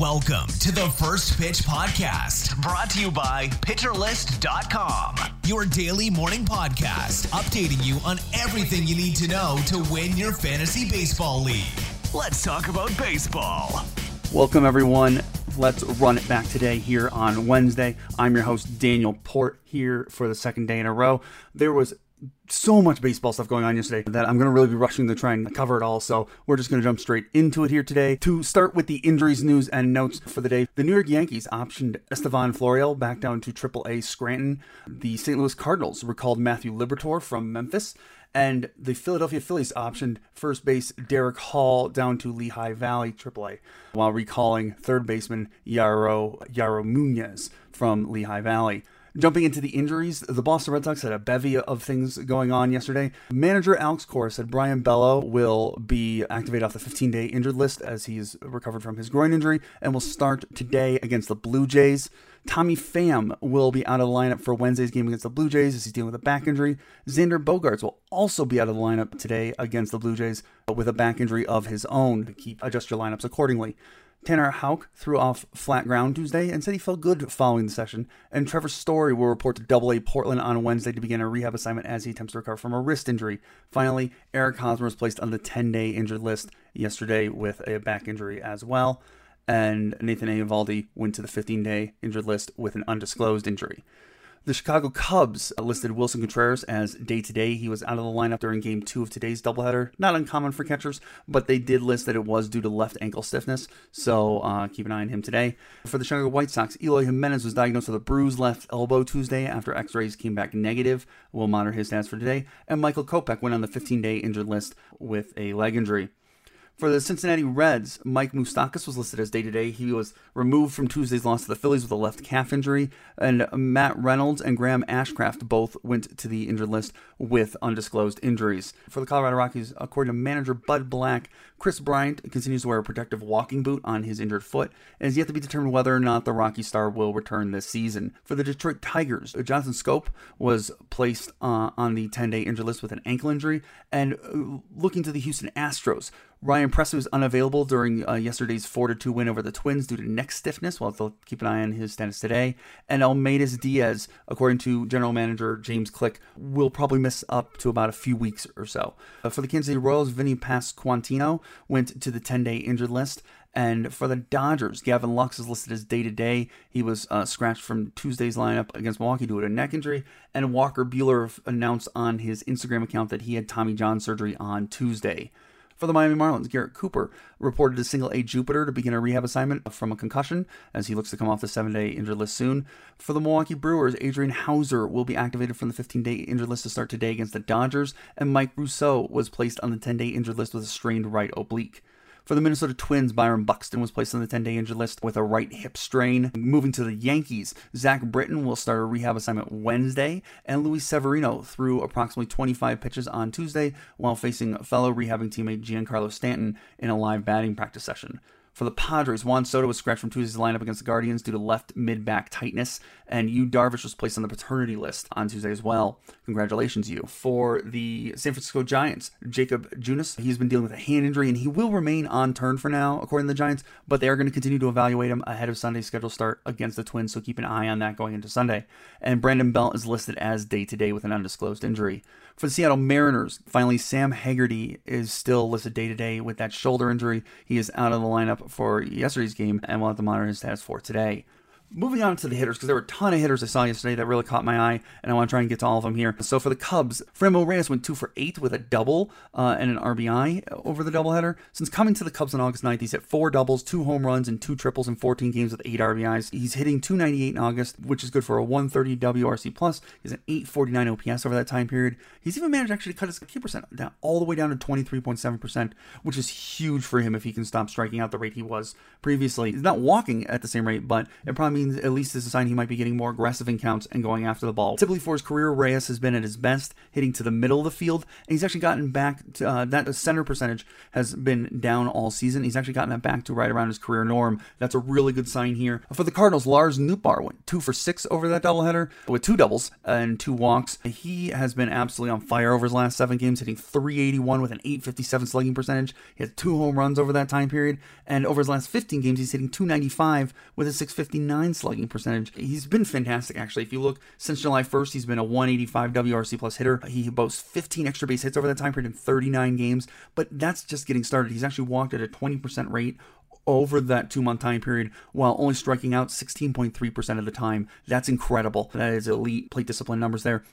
Welcome to the First Pitch Podcast, brought to you by PitcherList.com, your daily morning podcast, updating you on everything you need to know to win your fantasy baseball league. Let's talk about baseball. Welcome, everyone. Let's run it back today here on Wednesday. I'm your host, Daniel Port, here for the second day in a row. There was so much baseball stuff going on yesterday that I'm going to really be rushing to try and cover it all. So we're just going to jump straight into it here today. To start with the injuries, news, and notes for the day, the New York Yankees optioned Estevan Florial back down to AAA Scranton. The St. Louis Cardinals recalled Matthew Liberatore from Memphis. And the Philadelphia Phillies optioned first base Darick Hall down to Lehigh Valley AAA, while recalling third baseman Yairo, Yairo Munoz from Lehigh Valley. Jumping into the injuries, the Boston Red Sox had a bevy of things going on yesterday. Manager Alex Cora said Brayan Bello will be activated off the 15 day injured list as he's recovered from his groin injury and will start today against the Blue Jays. Tommy Pham will be out of the lineup for Wednesday's game against the Blue Jays as he's dealing with a back injury. Xander Bogaerts will also be out of the lineup today against the Blue Jays with a back injury of his own keep adjust your lineups accordingly. Tanner Houck threw off flat ground Tuesday and said he felt good following the session. And Trevor Story will report to Double A Portland on Wednesday to begin a rehab assignment as he attempts to recover from a wrist injury. Finally, Eric Hosmer was placed on the 10 day injured list yesterday with a back injury as well. And Nathan Eovaldi went to the 15 day injured list with an undisclosed injury. The Chicago Cubs listed Willson Contreras as day to day. He was out of the lineup during game two of today's doubleheader. Not uncommon for catchers, but they did list that it was due to left ankle stiffness. So uh, keep an eye on him today. For the Chicago White Sox, Eloy Jimenez was diagnosed with a bruised left elbow Tuesday after x rays came back negative. We'll monitor his stats for today. And Michael Kopech went on the 15 day injured list with a leg injury. For the Cincinnati Reds, Mike Moustakas was listed as day to day. He was removed from Tuesday's loss to the Phillies with a left calf injury, and Matt Reynolds and Graham Ashcraft both went to the injured list with undisclosed injuries. For the Colorado Rockies, according to manager Bud Black, Kris Bryant continues to wear a protective walking boot on his injured foot, and is yet to be determined whether or not the Rocky star will return this season. For the Detroit Tigers, Jonathan Schoop was placed uh, on the 10 day injured list with an ankle injury, and uh, looking to the Houston Astros, Ryan Pressly was unavailable during uh, yesterday's 4 2 win over the Twins due to neck stiffness. We'll keep an eye on his status today. And Aledmys Diaz, according to general manager James Click, will probably miss up to about a few weeks or so. Uh, for the Kansas City Royals, Vinny Pasquantino went to the 10 day injured list. And for the Dodgers, Gavin Lux is listed as day to day. He was uh, scratched from Tuesday's lineup against Milwaukee due to a neck injury. And Walker Buehler announced on his Instagram account that he had Tommy John surgery on Tuesday. For the Miami Marlins, Garrett Cooper reported to single A Jupiter to begin a rehab assignment from a concussion as he looks to come off the seven day injured list soon. For the Milwaukee Brewers, Adrian Houser will be activated from the 15 day injured list to start today against the Dodgers, and Mike Brosseau was placed on the 10 day injured list with a strained right oblique. For the Minnesota Twins, Byron Buxton was placed on the 10 day injured list with a right hip strain. Moving to the Yankees, Zach Britton will start a rehab assignment Wednesday, and Luis Severino threw approximately 25 pitches on Tuesday while facing fellow rehabbing teammate Giancarlo Stanton in a live batting practice session. For the Padres, Juan Soto was scratched from Tuesday's lineup against the Guardians due to left mid back tightness, and Yu Darvish was placed on the paternity list on Tuesday as well. Congratulations, Yu. For the San Francisco Giants, Jakob Junis, he's been dealing with a hand injury, and he will remain on turn for now, according to the Giants, but they are going to continue to evaluate him ahead of Sunday's scheduled start against the Twins, so keep an eye on that going into Sunday. And Brandon Belt is listed as day to day with an undisclosed injury. For the Seattle Mariners, finally, Sam Haggerty is still listed day to day with that shoulder injury. He is out of the lineup for yesterday's game and will have to monitor his status for today. Moving on to the hitters, because there were a ton of hitters I saw yesterday that really caught my eye, and I want to try and get to all of them here. So for the Cubs, Franmil Reyes went two for eight with a double uh, and an RBI over the doubleheader. Since coming to the Cubs on August 9th, he's hit four doubles, two home runs, and two triples in 14 games with eight RBIs. He's hitting 298 in August, which is good for a 130 WRC plus. He's an 849 OPS over that time period. He's even managed actually to cut his K percent down all the way down to 23.7%, which is huge for him if he can stop striking out the rate he was previously. He's not walking at the same rate, but it probably means at least is a sign he might be getting more aggressive in counts and going after the ball. Typically for his career, Reyes has been at his best, hitting to the middle of the field, and he's actually gotten back to uh, that center percentage has been down all season. He's actually gotten that back to right around his career norm. That's a really good sign here. For the Cardinals, Lars Nootbaar went two for six over that doubleheader with two doubles and two walks. He has been absolutely on fire over his last seven games, hitting 381 with an 857 slugging percentage. He has two home runs over that time period, and over his last 15 games, he's hitting 295 with a 659 slugging percentage. He's been fantastic, actually. If you look since July 1st, he's been a 185 WRC plus hitter. He boasts 15 extra base hits over that time period in 39 games, but that's just getting started. He's actually walked at a 20% rate over that two month time period while only striking out 16.3% of the time. That's incredible. That is elite plate discipline numbers there.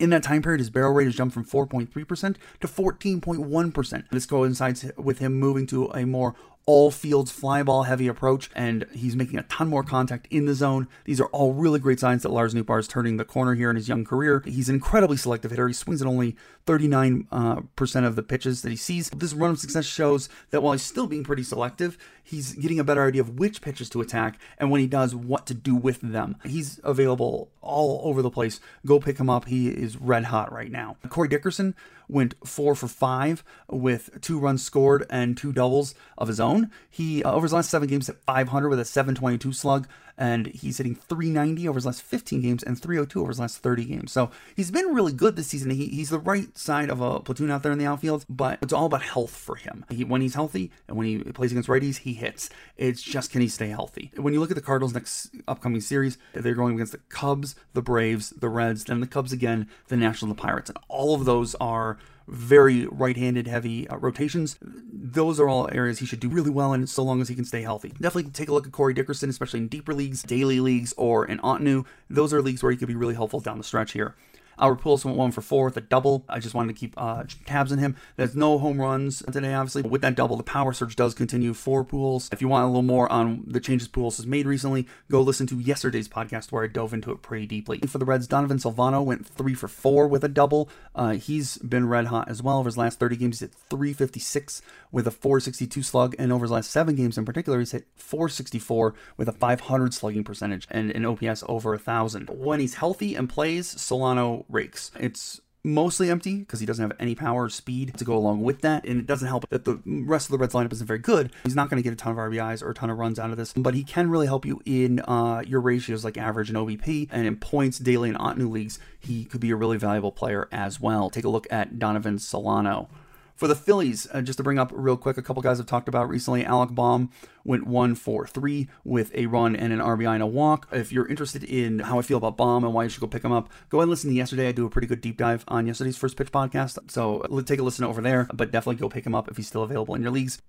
In that time period, his barrel rate has jumped from 4.3% to 14.1%. This coincides with him moving to a more all fields fly ball heavy approach, and he's making a ton more contact in the zone. These are all really great signs that Lars Nootbaar is turning the corner here in his young career. He's an incredibly selective hitter. He swings at only 39% uh, of the pitches that he sees. This run of success shows that while he's still being pretty selective, he's getting a better idea of which pitches to attack, and when he does, what to do with them. He's available all over the place. Go pick him up. He is red hot right now. Corey Dickerson went four for five with two runs scored and two doubles of his own. He uh, over his last seven games at 500 with a 722 slug, and he's hitting 390 over his last 15 games and 302 over his last 30 games. So he's been really good this season. He, he's the right side of a platoon out there in the outfield, but it's all about health for him. He, when he's healthy and when he plays against righties, he hits. It's just can he stay healthy? When you look at the Cardinals' next upcoming series, they're going against the Cubs, the Braves, the Reds, then the Cubs again, the Nationals, the Pirates, and all of those are very right-handed heavy uh, rotations. Those are all areas he should do really well in so long as he can stay healthy. Definitely take a look at Corey Dickerson, especially in deeper leagues, daily leagues, or in Ottoneu. Those are leagues where he could be really helpful down the stretch here. Albert Pujols went one for four with a double. I just wanted to keep uh, tabs on him. There's no home runs today, obviously. With that double, the power surge does continue for Pujols. If you want a little more on the changes Pujols has made recently, go listen to yesterday's podcast where I dove into it pretty deeply. For the Reds, Donovan Solano went three for four with a double. Uh, he's been red hot as well over his last 30 games. He's hit 356 with a 462 slug, and over his last seven games in particular, he's hit 464 with a 500 slugging percentage and an OPS over a thousand. When he's healthy and plays, Solano rakes. It's mostly empty because he doesn't have any power or speed to go along with that. And it doesn't help that the rest of the Reds lineup isn't very good. He's not going to get a ton of RBIs or a ton of runs out of this, but he can really help you in uh, your ratios like average and OBP. And in points, daily, and Ottoneu leagues, he could be a really valuable player as well. Take a look at Donovan Solano. For the Phillies, uh, just to bring up real quick, a couple guys I've talked about recently. Alec Bohm went one for three with a run and an RBI and a walk. If you're interested in how I feel about Bohm and why you should go pick him up, go ahead and listen to yesterday. I do a pretty good deep dive on yesterday's first pitch podcast. So take a listen over there, but definitely go pick him up if he's still available in your leagues.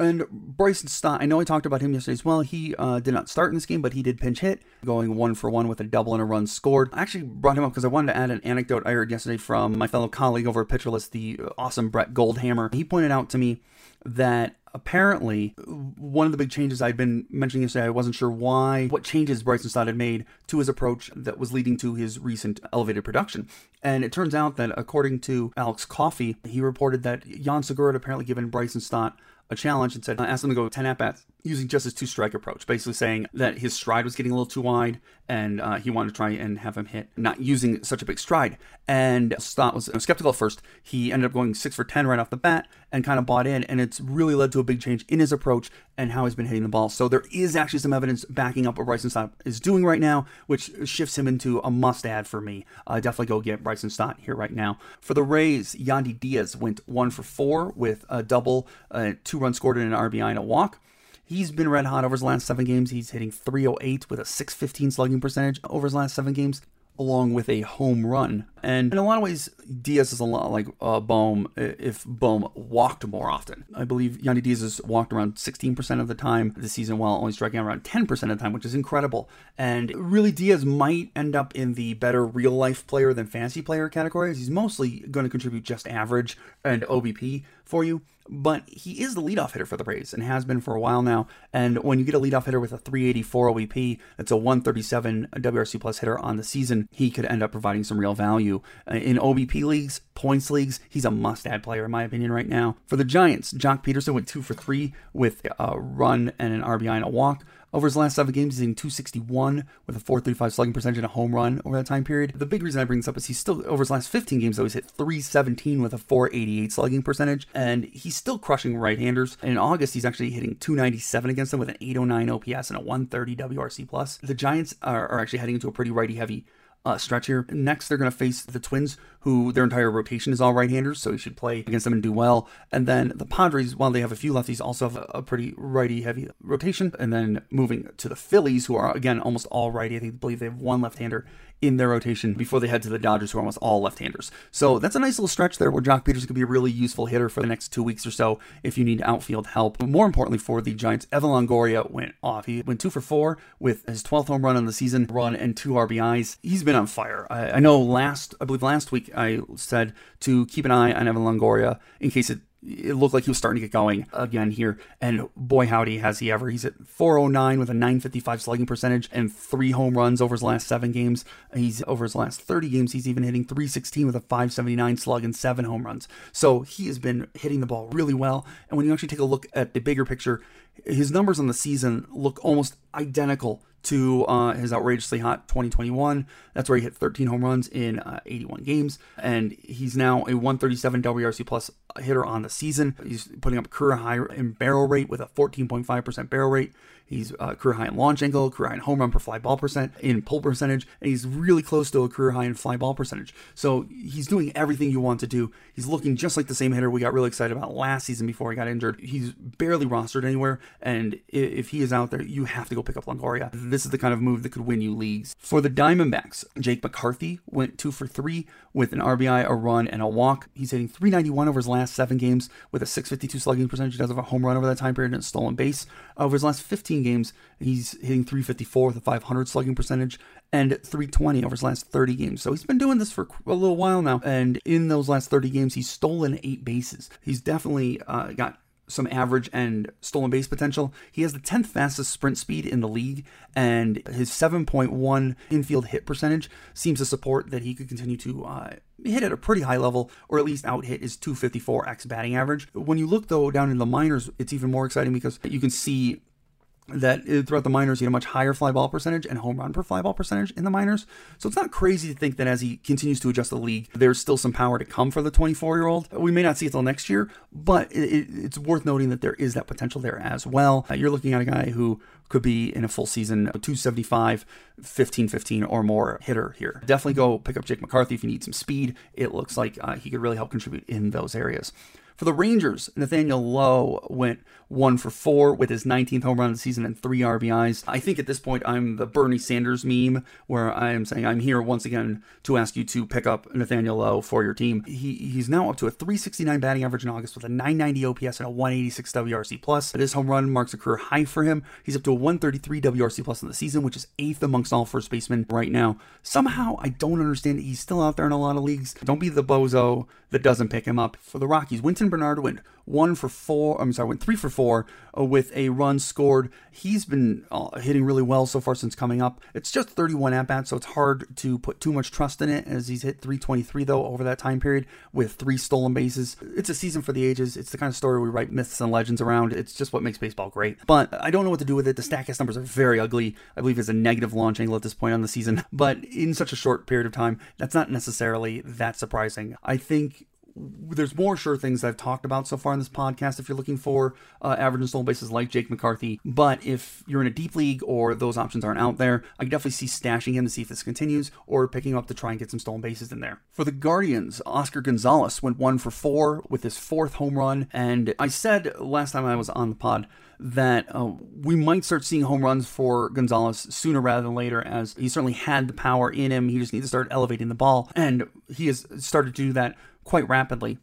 And Bryson Stott, I know I talked about him yesterday as well. He uh, did not start in this game, but he did pinch hit, going one for one with a double and a run scored. I actually brought him up because I wanted to add an anecdote I heard yesterday from my fellow colleague over at Pitcher List, the awesome Brett Goldhammer. He pointed out to me that apparently one of the big changes I'd been mentioning yesterday, I wasn't sure why, what changes Bryson Stott had made to his approach that was leading to his recent elevated production. And it turns out that according to Alex Coffey, he reported that Jean Segura had apparently given Bryson Stott a challenge and said, ask him to go 10 at bats using just his two strike approach, basically saying that his stride was getting a little too wide and uh, he wanted to try and have him hit, not using such a big stride. And Stott was skeptical at first. He ended up going six for 10 right off the bat and kind of bought in. And it's really led to a big change in his approach and how he's been hitting the ball. So there is actually some evidence backing up what Bryson Stott is doing right now, which shifts him into a must add for me. Uh, definitely go get Bryson Stott here right now. For the Rays, Yandy Diaz went one for four with a double, uh, two runs scored in an RBI and a walk. He's been red hot over his last seven games. He's hitting 308 with a 615 slugging percentage over his last seven games, along with a home run. And in a lot of ways, Diaz is a lot like uh, Bohm if Bohm walked more often. I believe Yandy Diaz has walked around 16% of the time this season while only striking out around 10% of the time, which is incredible. And really, Diaz might end up in the better real life player than fantasy player categories. He's mostly going to contribute just average and OBP for you but he is the leadoff hitter for the Rays and has been for a while now. And when you get a leadoff hitter with a 384 OBP, that's a 137 WRC plus hitter on the season, he could end up providing some real value. Uh, in OBP leagues, points leagues, he's a must add player, in my opinion, right now. For the Giants, Joc Pederson went two for three with a run and an RBI and a walk. Over his last seven games, he's hitting 261 with a 435 slugging percentage and a home run over that time period. The big reason I bring this up is he's still, over his last 15 games, though, he's hit 317 with a 488 slugging percentage, and he's still crushing right handers. In August, he's actually hitting 297 against them with an 809 OPS and a 130 WRC. plus. The Giants are, are actually heading into a pretty righty heavy uh, stretch here. Next, they're going to face the Twins, who their entire rotation is all right-handers, so he should play against them and do well. And then the Padres, while they have a few lefties, also have a, a pretty righty-heavy rotation. And then moving to the Phillies, who are again almost all righty. I think believe they have one left-hander in their rotation before they head to the Dodgers, who are almost all left-handers. So that's a nice little stretch there where Joc Peters could be a really useful hitter for the next two weeks or so if you need outfield help. But more importantly for the Giants, Evan Longoria went off. He went two for four with his 12th home run on the season, run and two RBIs. He's been on fire. I, I know last, I believe last week I said to keep an eye on Evan Longoria in case it it looked like he was starting to get going again here. And boy, howdy, has he ever. He's at 409 with a 955 slugging percentage and three home runs over his last seven games. He's over his last 30 games, he's even hitting 316 with a 579 slug and seven home runs. So he has been hitting the ball really well. And when you actually take a look at the bigger picture, his numbers on the season look almost identical to uh, his outrageously hot 2021. That's where he hit 13 home runs in uh, 81 games, and he's now a 137 WRC plus hitter on the season. He's putting up career high in barrel rate with a 14.5% barrel rate. He's uh, career high in launch angle, career high in home run per fly ball percent, in pull percentage, and he's really close to a career high in fly ball percentage. So he's doing everything you want to do. He's looking just like the same hitter we got really excited about last season before he got injured. He's barely rostered anywhere, and if he is out there, you have to go pick up Longoria. This is the kind of move that could win you leagues. For the Diamondbacks, Jake McCarthy went two for three with an RBI, a run, and a walk. He's hitting 391 over his last seven games with a 652 slugging percentage. He does have a home run over that time period and a stolen base. Over his last 15 games, he's hitting 354 with a 500 slugging percentage and 320 over his last 30 games. So he's been doing this for a little while now. And in those last 30 games, he's stolen eight bases. He's definitely uh, got some average and stolen base potential. He has the 10th fastest sprint speed in the league, and his 7.1 infield hit percentage seems to support that he could continue to uh, hit at a pretty high level, or at least out hit his 254x batting average. When you look though down in the minors, it's even more exciting because you can see that throughout the minors he had a much higher fly ball percentage and home run per fly ball percentage in the minors. So it's not crazy to think that as he continues to adjust the league, there's still some power to come for the 24 year old. We may not see it till next year, but it, it's worth noting that there is that potential there as well. Uh, you're looking at a guy who could be in a full season 275, 15 15 or more hitter here. Definitely go pick up Jake McCarthy if you need some speed. It looks like uh, he could really help contribute in those areas. For the Rangers, Nathaniel Lowe went one for four with his 19th home run of the season and three RBIs. I think at this point I'm the Bernie Sanders meme where I am saying I'm here once again to ask you to pick up Nathaniel Lowe for your team. He he's now up to a 369 batting average in August with a 990 OPS and a 186 WRC plus. This home run marks a career high for him. He's up to a 133 WRC plus in the season, which is eighth amongst all first basemen right now. Somehow I don't understand it. He's still out there in a lot of leagues. Don't be the bozo that doesn't pick him up. For the Rockies, Wynton Bernard went one for four. I'm sorry, went three for four uh, with a run scored. He's been uh, hitting really well so far since coming up. It's just 31 at bats, so it's hard to put too much trust in it as he's hit 323 though over that time period with three stolen bases. It's a season for the ages. It's the kind of story we write myths and legends around. It's just what makes baseball great. But I don't know what to do with it. The Statcast numbers are very ugly. I believe it's a negative launch angle at this point on the season. But in such a short period of time, that's not necessarily that surprising. I think there's more sure things I've talked about so far in this podcast if you're looking for uh, average stolen bases like Jake McCarthy. But if you're in a deep league or those options aren't out there, I can definitely see stashing him to see if this continues or picking him up to try and get some stolen bases in there. For the Guardians, Oscar Gonzalez went one for four with his fourth home run. And I said last time I was on the pod that uh, we might start seeing home runs for Gonzalez sooner rather than later, as he certainly had the power in him. He just needs to start elevating the ball, and he has started to do that quite rapidly.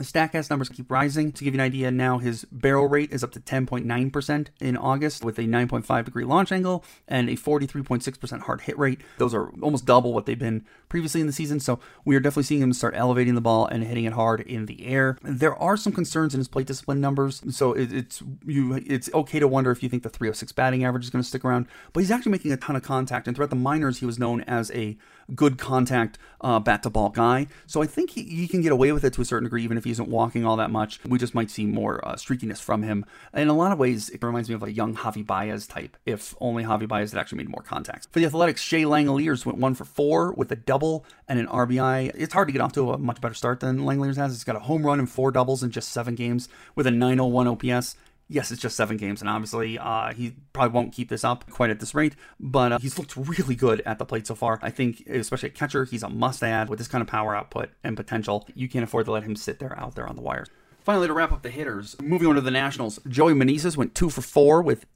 The Statcast numbers keep rising. To give you an idea, now his barrel rate is up to 10.9% in August with a 9.5 degree launch angle and a 43.6% hard hit rate. Those are almost double what they've been previously in the season. So we are definitely seeing him start elevating the ball and hitting it hard in the air. There are some concerns in his plate discipline numbers, so it, it's you. It's okay to wonder if you think the 306 batting average is going to stick around. But he's actually making a ton of contact, and throughout the minors, he was known as a good contact uh, bat to ball guy. So I think he, he, can get away with it to a certain degree, even if he isn't walking all that much. We just might see more uh, streakiness from him. In a lot of ways, it reminds me of a young Javi Baez type, if only Javi Baez had actually made more contacts. For the Athletics, Shea Langeliers went one for four with a double and an RBI. It's hard to get off to a much better start than Langeliers has. He's got a home run and four doubles in just seven games with a 901 OPS yes, it's just seven games, and obviously uh, he probably won't keep this up quite at this rate, but uh, he's looked really good at the plate so far. I think, especially at catcher, he's a must add with this kind of power output and potential. You can't afford to let him sit there out there on the wires. Finally, to wrap up the hitters, moving on to the Nationals, Joey Meneses went two for four with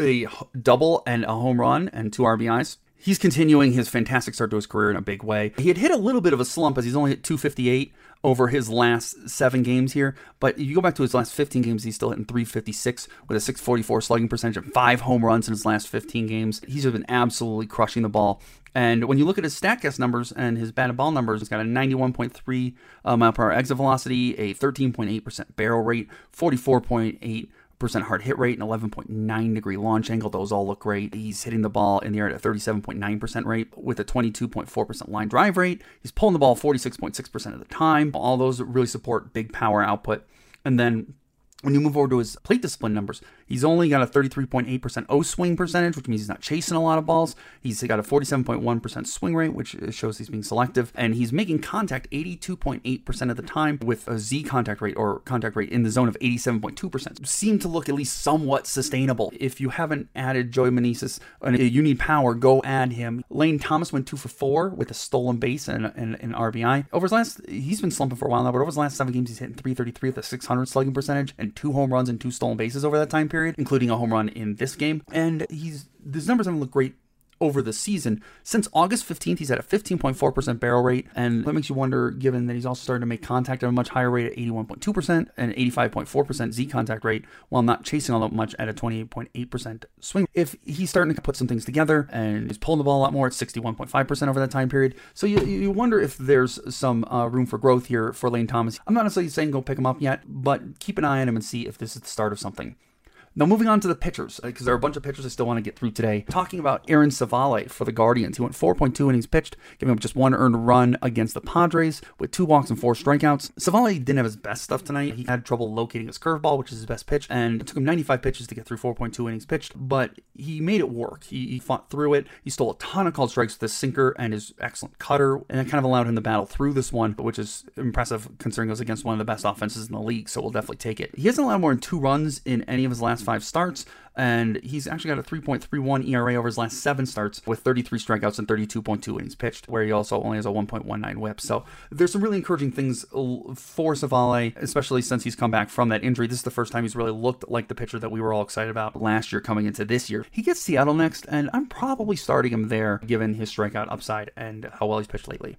a double and a home run and two RBIs. He's continuing his fantastic start to his career in a big way. He had hit a little bit of a slump as he's only hit 258 over his last seven games here, but you go back to his last 15 games, he's still hitting 356 with a 644 slugging percentage and five home runs in his last 15 games. He's been absolutely crushing the ball. And when you look at his StatCast numbers and his batted ball numbers, he's got a 91.3 uh, mile per hour exit velocity, a 13.8% barrel rate, 44.8 percent hard hit rate and 11.9 degree launch angle. Those all look great. He's hitting the ball in the air at a 37.9% rate with a 22.4% line drive rate. He's pulling the ball 46.6% of the time. All those really support big power output. And then when you move over to his plate discipline numbers, he's only got a 33.8% O swing percentage, which means he's not chasing a lot of balls. He's got a 47.1% swing rate, which shows he's being selective. And he's making contact 82.8% of the time with a Z contact rate or contact rate in the zone of 87.2%. Seem to look at least somewhat sustainable. If you haven't added Joey Meneses and you need power, go add him. Lane Thomas went two for four with a stolen base and an RBI. Over his last, he's been slumping for a while now, but over his last seven games, he's hitting 333 with a 600 slugging percentage. And two home runs and two stolen bases over that time period, including a home run in this game. And he's his numbers haven't looked great over the season. Since August 15th, he's at a 15.4% barrel rate, and that makes you wonder, given that he's also starting to make contact at a much higher rate at 81.2% and 85.4% Z contact rate, while not chasing all that much at a 28.8% swing. If he's starting to put some things together and he's pulling the ball a lot more at 61.5% over that time period, so you, you wonder if there's some uh, room for growth here for Lane Thomas. I'm not necessarily saying go pick him up yet, but keep an eye on him and see if this is the start of something. Now, moving on to the pitchers, because uh, there are a bunch of pitchers I still want to get through today. Talking about Aaron Civale for the Guardians. He went 4.2 innings pitched, giving up just one earned run against the Padres with two walks and four strikeouts. Civale didn't have his best stuff tonight. He had trouble locating his curveball, which is his best pitch, and it took him 95 pitches to get through 4.2 innings pitched, but he made it work. He, he fought through it. He stole a ton of called strikes with his sinker and his excellent cutter, and that kind of allowed him to battle through this one, which is impressive considering it was against one of the best offenses in the league, so we'll definitely take it. He hasn't allowed more than two runs in any of his last five starts and he's actually got a 3.31 ERA over his last seven starts with 33 strikeouts and 32.2 innings pitched, where he also only has a 1.19 whip. So there's some really encouraging things for Civale, especially since he's come back from that injury. This is the first time he's really looked like the pitcher that we were all excited about last year coming into this year. He gets Seattle next, and I'm probably starting him there given his strikeout upside and how well he's pitched lately.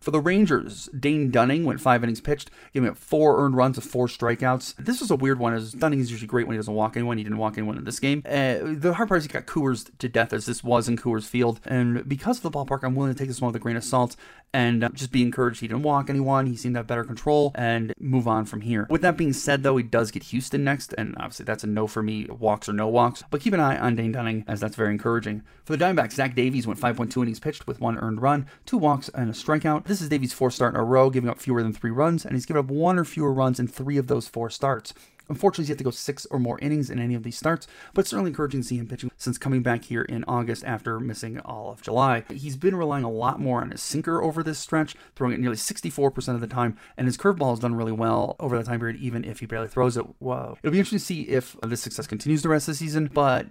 For the Rangers, Dane Dunning went five innings pitched, giving up four earned runs with four strikeouts. This was a weird one, as Dunning is usually great when he doesn't walk anyone. He didn't walk anyone in this game. Uh, the hard part is he got Coors to death, as this was in Coors Field. And because of the ballpark, I'm willing to take this one with a grain of salt and uh, just be encouraged he didn't walk anyone. He seemed to have better control and move on from here. With that being said, though, he does get Houston next, and obviously that's a no for me, walks or no walks. But keep an eye on Dane Dunning, as that's very encouraging. For the Diamondbacks, Zach Davies went 5.2 innings pitched with one earned run, two walks, and a strikeout. This is Davies' fourth start in a row, giving up fewer than three runs, and he's given up one or fewer runs in three of those four starts. Unfortunately, he's yet to go six or more innings in any of these starts, but certainly encouraging to see him pitching since coming back here in August after missing all of July. He's been relying a lot more on his sinker over this stretch, throwing it nearly 64% of the time, and his curveball has done really well over that time period, even if he barely throws it. Whoa. It'll be interesting to see if this success continues the rest of the season, but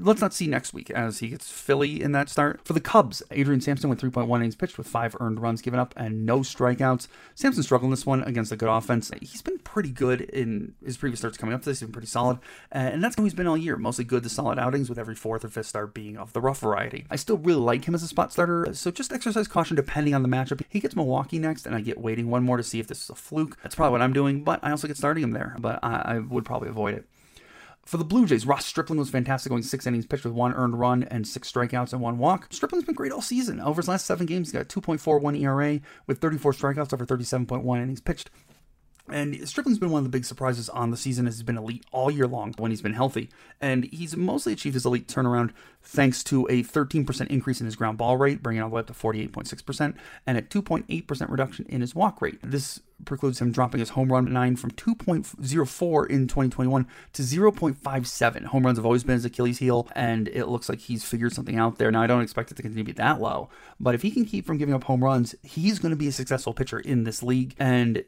let's not see next week as he gets Philly in that start. For the Cubs, Adrian Sampson went 3.1 innings pitched with five earned runs given up and no strikeouts. Sampson struggled in this one against a good offense. He's been pretty good in his previous starts coming up to this. He's been pretty solid, uh, and that's how he's been all year. Mostly good to solid outings, with every fourth or fifth start being of the rough variety. I still really like him as a spot starter, so just exercise caution depending on the matchup. He gets Milwaukee next, and I get waiting one more to see if this is a fluke. That's probably what I'm doing, but I also get starting him there, but I, I would probably avoid it. For the Blue Jays, Ross Stripling was fantastic, going six innings pitched with one earned run and six strikeouts and one walk. Stripling's been great all season. Over his last seven games, he's got 2.41 ERA with 34 strikeouts over 37.1 innings pitched. And Strickland's been one of the big surprises on the season as he's been elite all year long when he's been healthy. And he's mostly achieved his elite turnaround thanks to a 13% increase in his ground ball rate, bringing it all the way up to 48.6%, and a 2.8% reduction in his walk rate. This precludes him dropping his home run nine from 2.04 in 2021 to 0.57. Home runs have always been his Achilles heel, and it looks like he's figured something out there. Now, I don't expect it to continue to be that low, but if he can keep from giving up home runs, he's going to be a successful pitcher in this league. And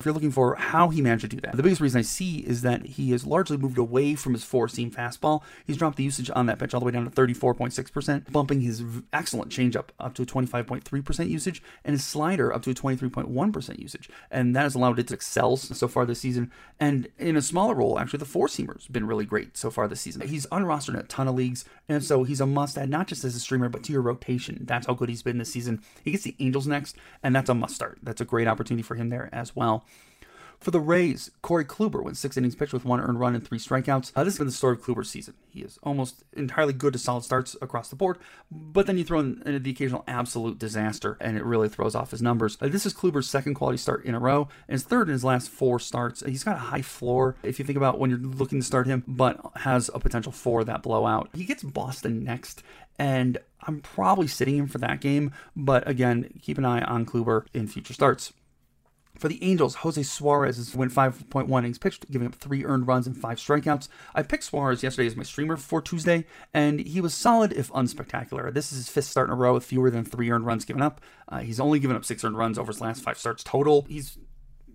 if you're looking for how he managed to do that, the biggest reason I see is that he has largely moved away from his four seam fastball. He's dropped the usage on that pitch all the way down to 34.6%, bumping his excellent changeup up to a 25.3% usage and his slider up to a 23.1% usage. And that has allowed it to excel so far this season. And in a smaller role, actually, the four seamer's been really great so far this season. He's unrostered in a ton of leagues, and so he's a must add, not just as a streamer, but to your rotation. That's how good he's been this season. He gets the Angels next, and that's a must start. That's a great opportunity for him there as well. For the Rays, Corey Kluber went six innings pitched with one earned run and three strikeouts. Uh, this has been the story of Kluber's season. He is almost entirely good to solid starts across the board, but then you throw in the occasional absolute disaster, and it really throws off his numbers. Uh, this is Kluber's second quality start in a row, and his third in his last four starts. He's got a high floor if you think about when you're looking to start him, but has a potential for that blowout. He gets Boston next, and I'm probably sitting him for that game, but again, keep an eye on Kluber in future starts. For the Angels, Jose Suarez is went 5.1 innings pitched, giving up three earned runs and five strikeouts. I picked Suarez yesterday as my streamer for Tuesday, and he was solid if unspectacular. This is his fifth start in a row with fewer than three earned runs given up. Uh, he's only given up six earned runs over his last five starts total. He's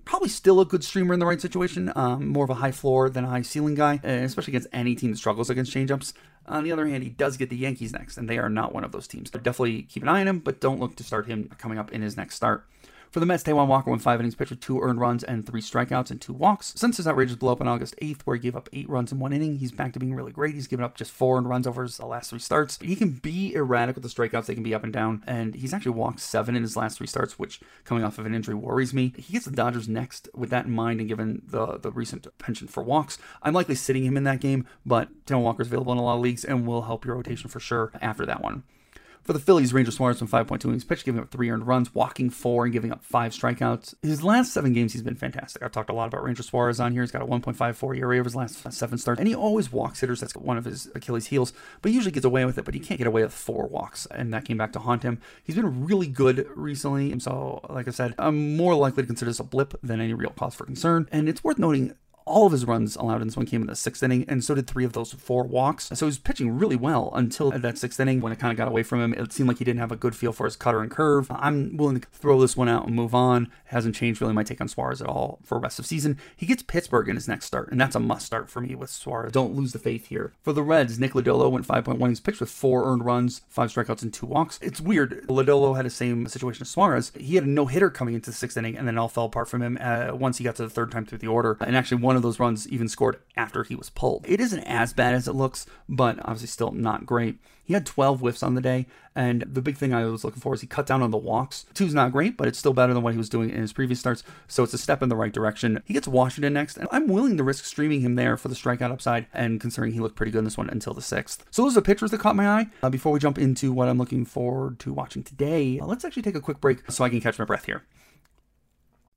probably still a good streamer in the right situation. Um, more of a high floor than a high ceiling guy, especially against any team that struggles against changeups. On the other hand, he does get the Yankees next, and they are not one of those teams. So definitely keep an eye on him, but don't look to start him coming up in his next start. For the Mets, Taijuan Walker went five innings pitched with two earned runs and three strikeouts and two walks. Since his outrageous blow up on August 8th, where he gave up eight runs in one inning, he's back to being really great. He's given up just four earned runs over his uh, last three starts. He can be erratic with the strikeouts, they can be up and down, and he's actually walked seven in his last three starts, which coming off of an injury worries me. He gets the Dodgers next with that in mind, and given the, the recent penchant for walks, I'm likely sitting him in that game, but Taijuan Walker's available in a lot of leagues and will help your rotation for sure after that one. For the Phillies, Ranger Suarez from 5.2 innings pitched, giving up three earned runs, walking four, and giving up five strikeouts. His last seven games, he's been fantastic. I've talked a lot about Ranger Suarez on here. He's got a 1.54 ERA over his last seven starts, and he always walks hitters. That's one of his Achilles' heels, but he usually gets away with it. But he can't get away with four walks, and that came back to haunt him. He's been really good recently, and so, like I said, I'm more likely to consider this a blip than any real cause for concern. And it's worth noting all of his runs allowed in this one came in the sixth inning, and so did three of those four walks. So he was pitching really well until that sixth inning when it kind of got away from him. It seemed like he didn't have a good feel for his cutter and curve. I'm willing to throw this one out and move on. It hasn't changed really my take on Suarez at all for rest of season. He gets Pittsburgh in his next start, and that's a must start for me with Suarez. Don't lose the faith here. For the Reds, Nick Lodolo went 5.1 He's pitched with four earned runs, five strikeouts, and two walks. It's weird. Lodolo had the same situation as Suarez. He had a no hitter coming into the sixth inning, and then it all fell apart from him uh, once he got to the third time through the order. And actually, one one of those runs even scored after he was pulled. It isn't as bad as it looks, but obviously still not great. He had 12 whiffs on the day, and the big thing I was looking for is he cut down on the walks. Two's not great, but it's still better than what he was doing in his previous starts, so it's a step in the right direction. He gets Washington next, and I'm willing to risk streaming him there for the strikeout upside, and considering he looked pretty good in this one until the sixth. So those are the pitchers that caught my eye. Uh, before we jump into what I'm looking forward to watching today, uh, let's actually take a quick break so I can catch my breath here.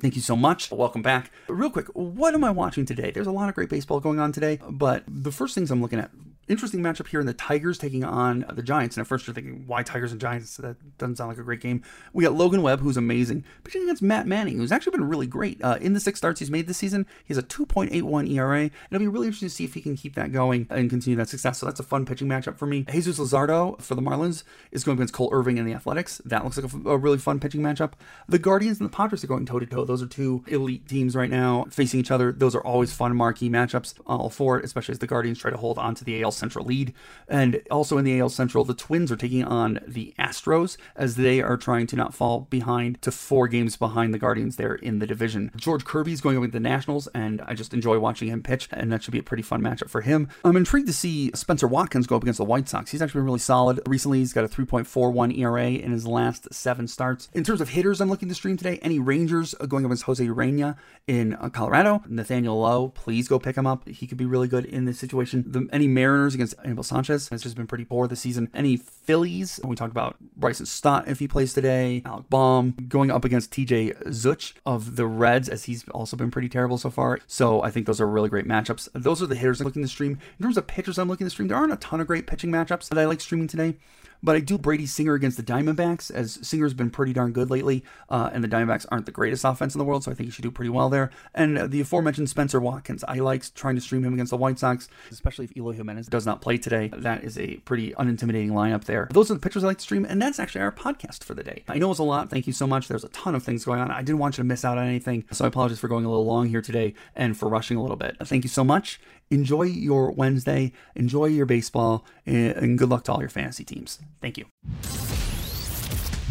Thank you so much. Welcome back. Real quick, what am I watching today? There's a lot of great baseball going on today, but the first things I'm looking at interesting matchup here in the Tigers taking on the Giants. And at first you're thinking, why Tigers and Giants? That doesn't sound like a great game. We got Logan Webb, who's amazing, pitching against Matt Manning, who's actually been really great. Uh, in the six starts he's made this season, he has a 2.81 ERA. It'll be really interesting to see if he can keep that going and continue that success. So that's a fun pitching matchup for me. Jesus Luzardo for the Marlins is going against Cole Irvin in the Athletics. That looks like a, really fun pitching matchup. The Guardians and the Padres are going toe to toe. Those are two elite teams right now facing each other. Those are always fun marquee matchups. All for it, especially as the Guardians try to hold on to the AL Central lead. And also in the AL Central, the Twins are taking on the Astros as they are trying to not fall behind to four games behind the Guardians there in the division. George Kirby's going with the Nationals, and I just enjoy watching him pitch, and that should be a pretty fun matchup for him. I'm intrigued to see Spenser Watkins go up against the White Sox. He's actually been really solid. Recently, he's got a 3.41 ERA in his last seven starts. In terms of hitters, I'm looking to stream today. Any Rangers going up against Jose Urena in uh, Colorado. Nathaniel Lowe, please go pick him up. He could be really good in this situation. The, any Mariners against Anibal Sanchez has just been pretty poor this season. Any Phillies? We talked about Bryson Stott if he plays today. Alec Bohm going up against TJ Zeuch of the Reds as he's also been pretty terrible so far. So I think those are really great matchups. Those are the hitters I'm looking to stream. In terms of pitchers I'm looking to stream, there aren't a ton of great pitching matchups that I like streaming today. But I do Brady Singer against the Diamondbacks, as Singer's been pretty darn good lately, uh, and the Diamondbacks aren't the greatest offense in the world, so I think he should do pretty well there. And the aforementioned Spenser Watkins, I like trying to stream him against the White Sox, especially if Eloy Jimenez does not play today. That is a pretty unintimidating lineup there. Those are the pitchers I like to stream, and that's actually our podcast for the day. I know it's a lot. Thank you so much. There's a ton of things going on. I didn't want you to miss out on anything, so I apologize for going a little long here today and for rushing a little bit. Thank you so much. Enjoy your Wednesday, enjoy your baseball, eh, and good luck to all your fantasy teams. Thank you.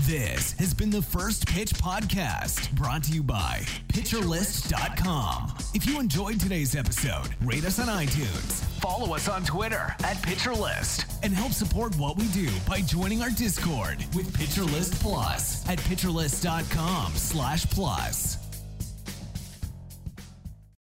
This has been the First Pitch Podcast, brought to you by PitcherList.com. If you enjoyed today's episode, rate us on iTunes, follow us on Twitter at PitcherList, and help support what we do by joining our Discord with PitcherList Plus at PitcherList.com slash plus.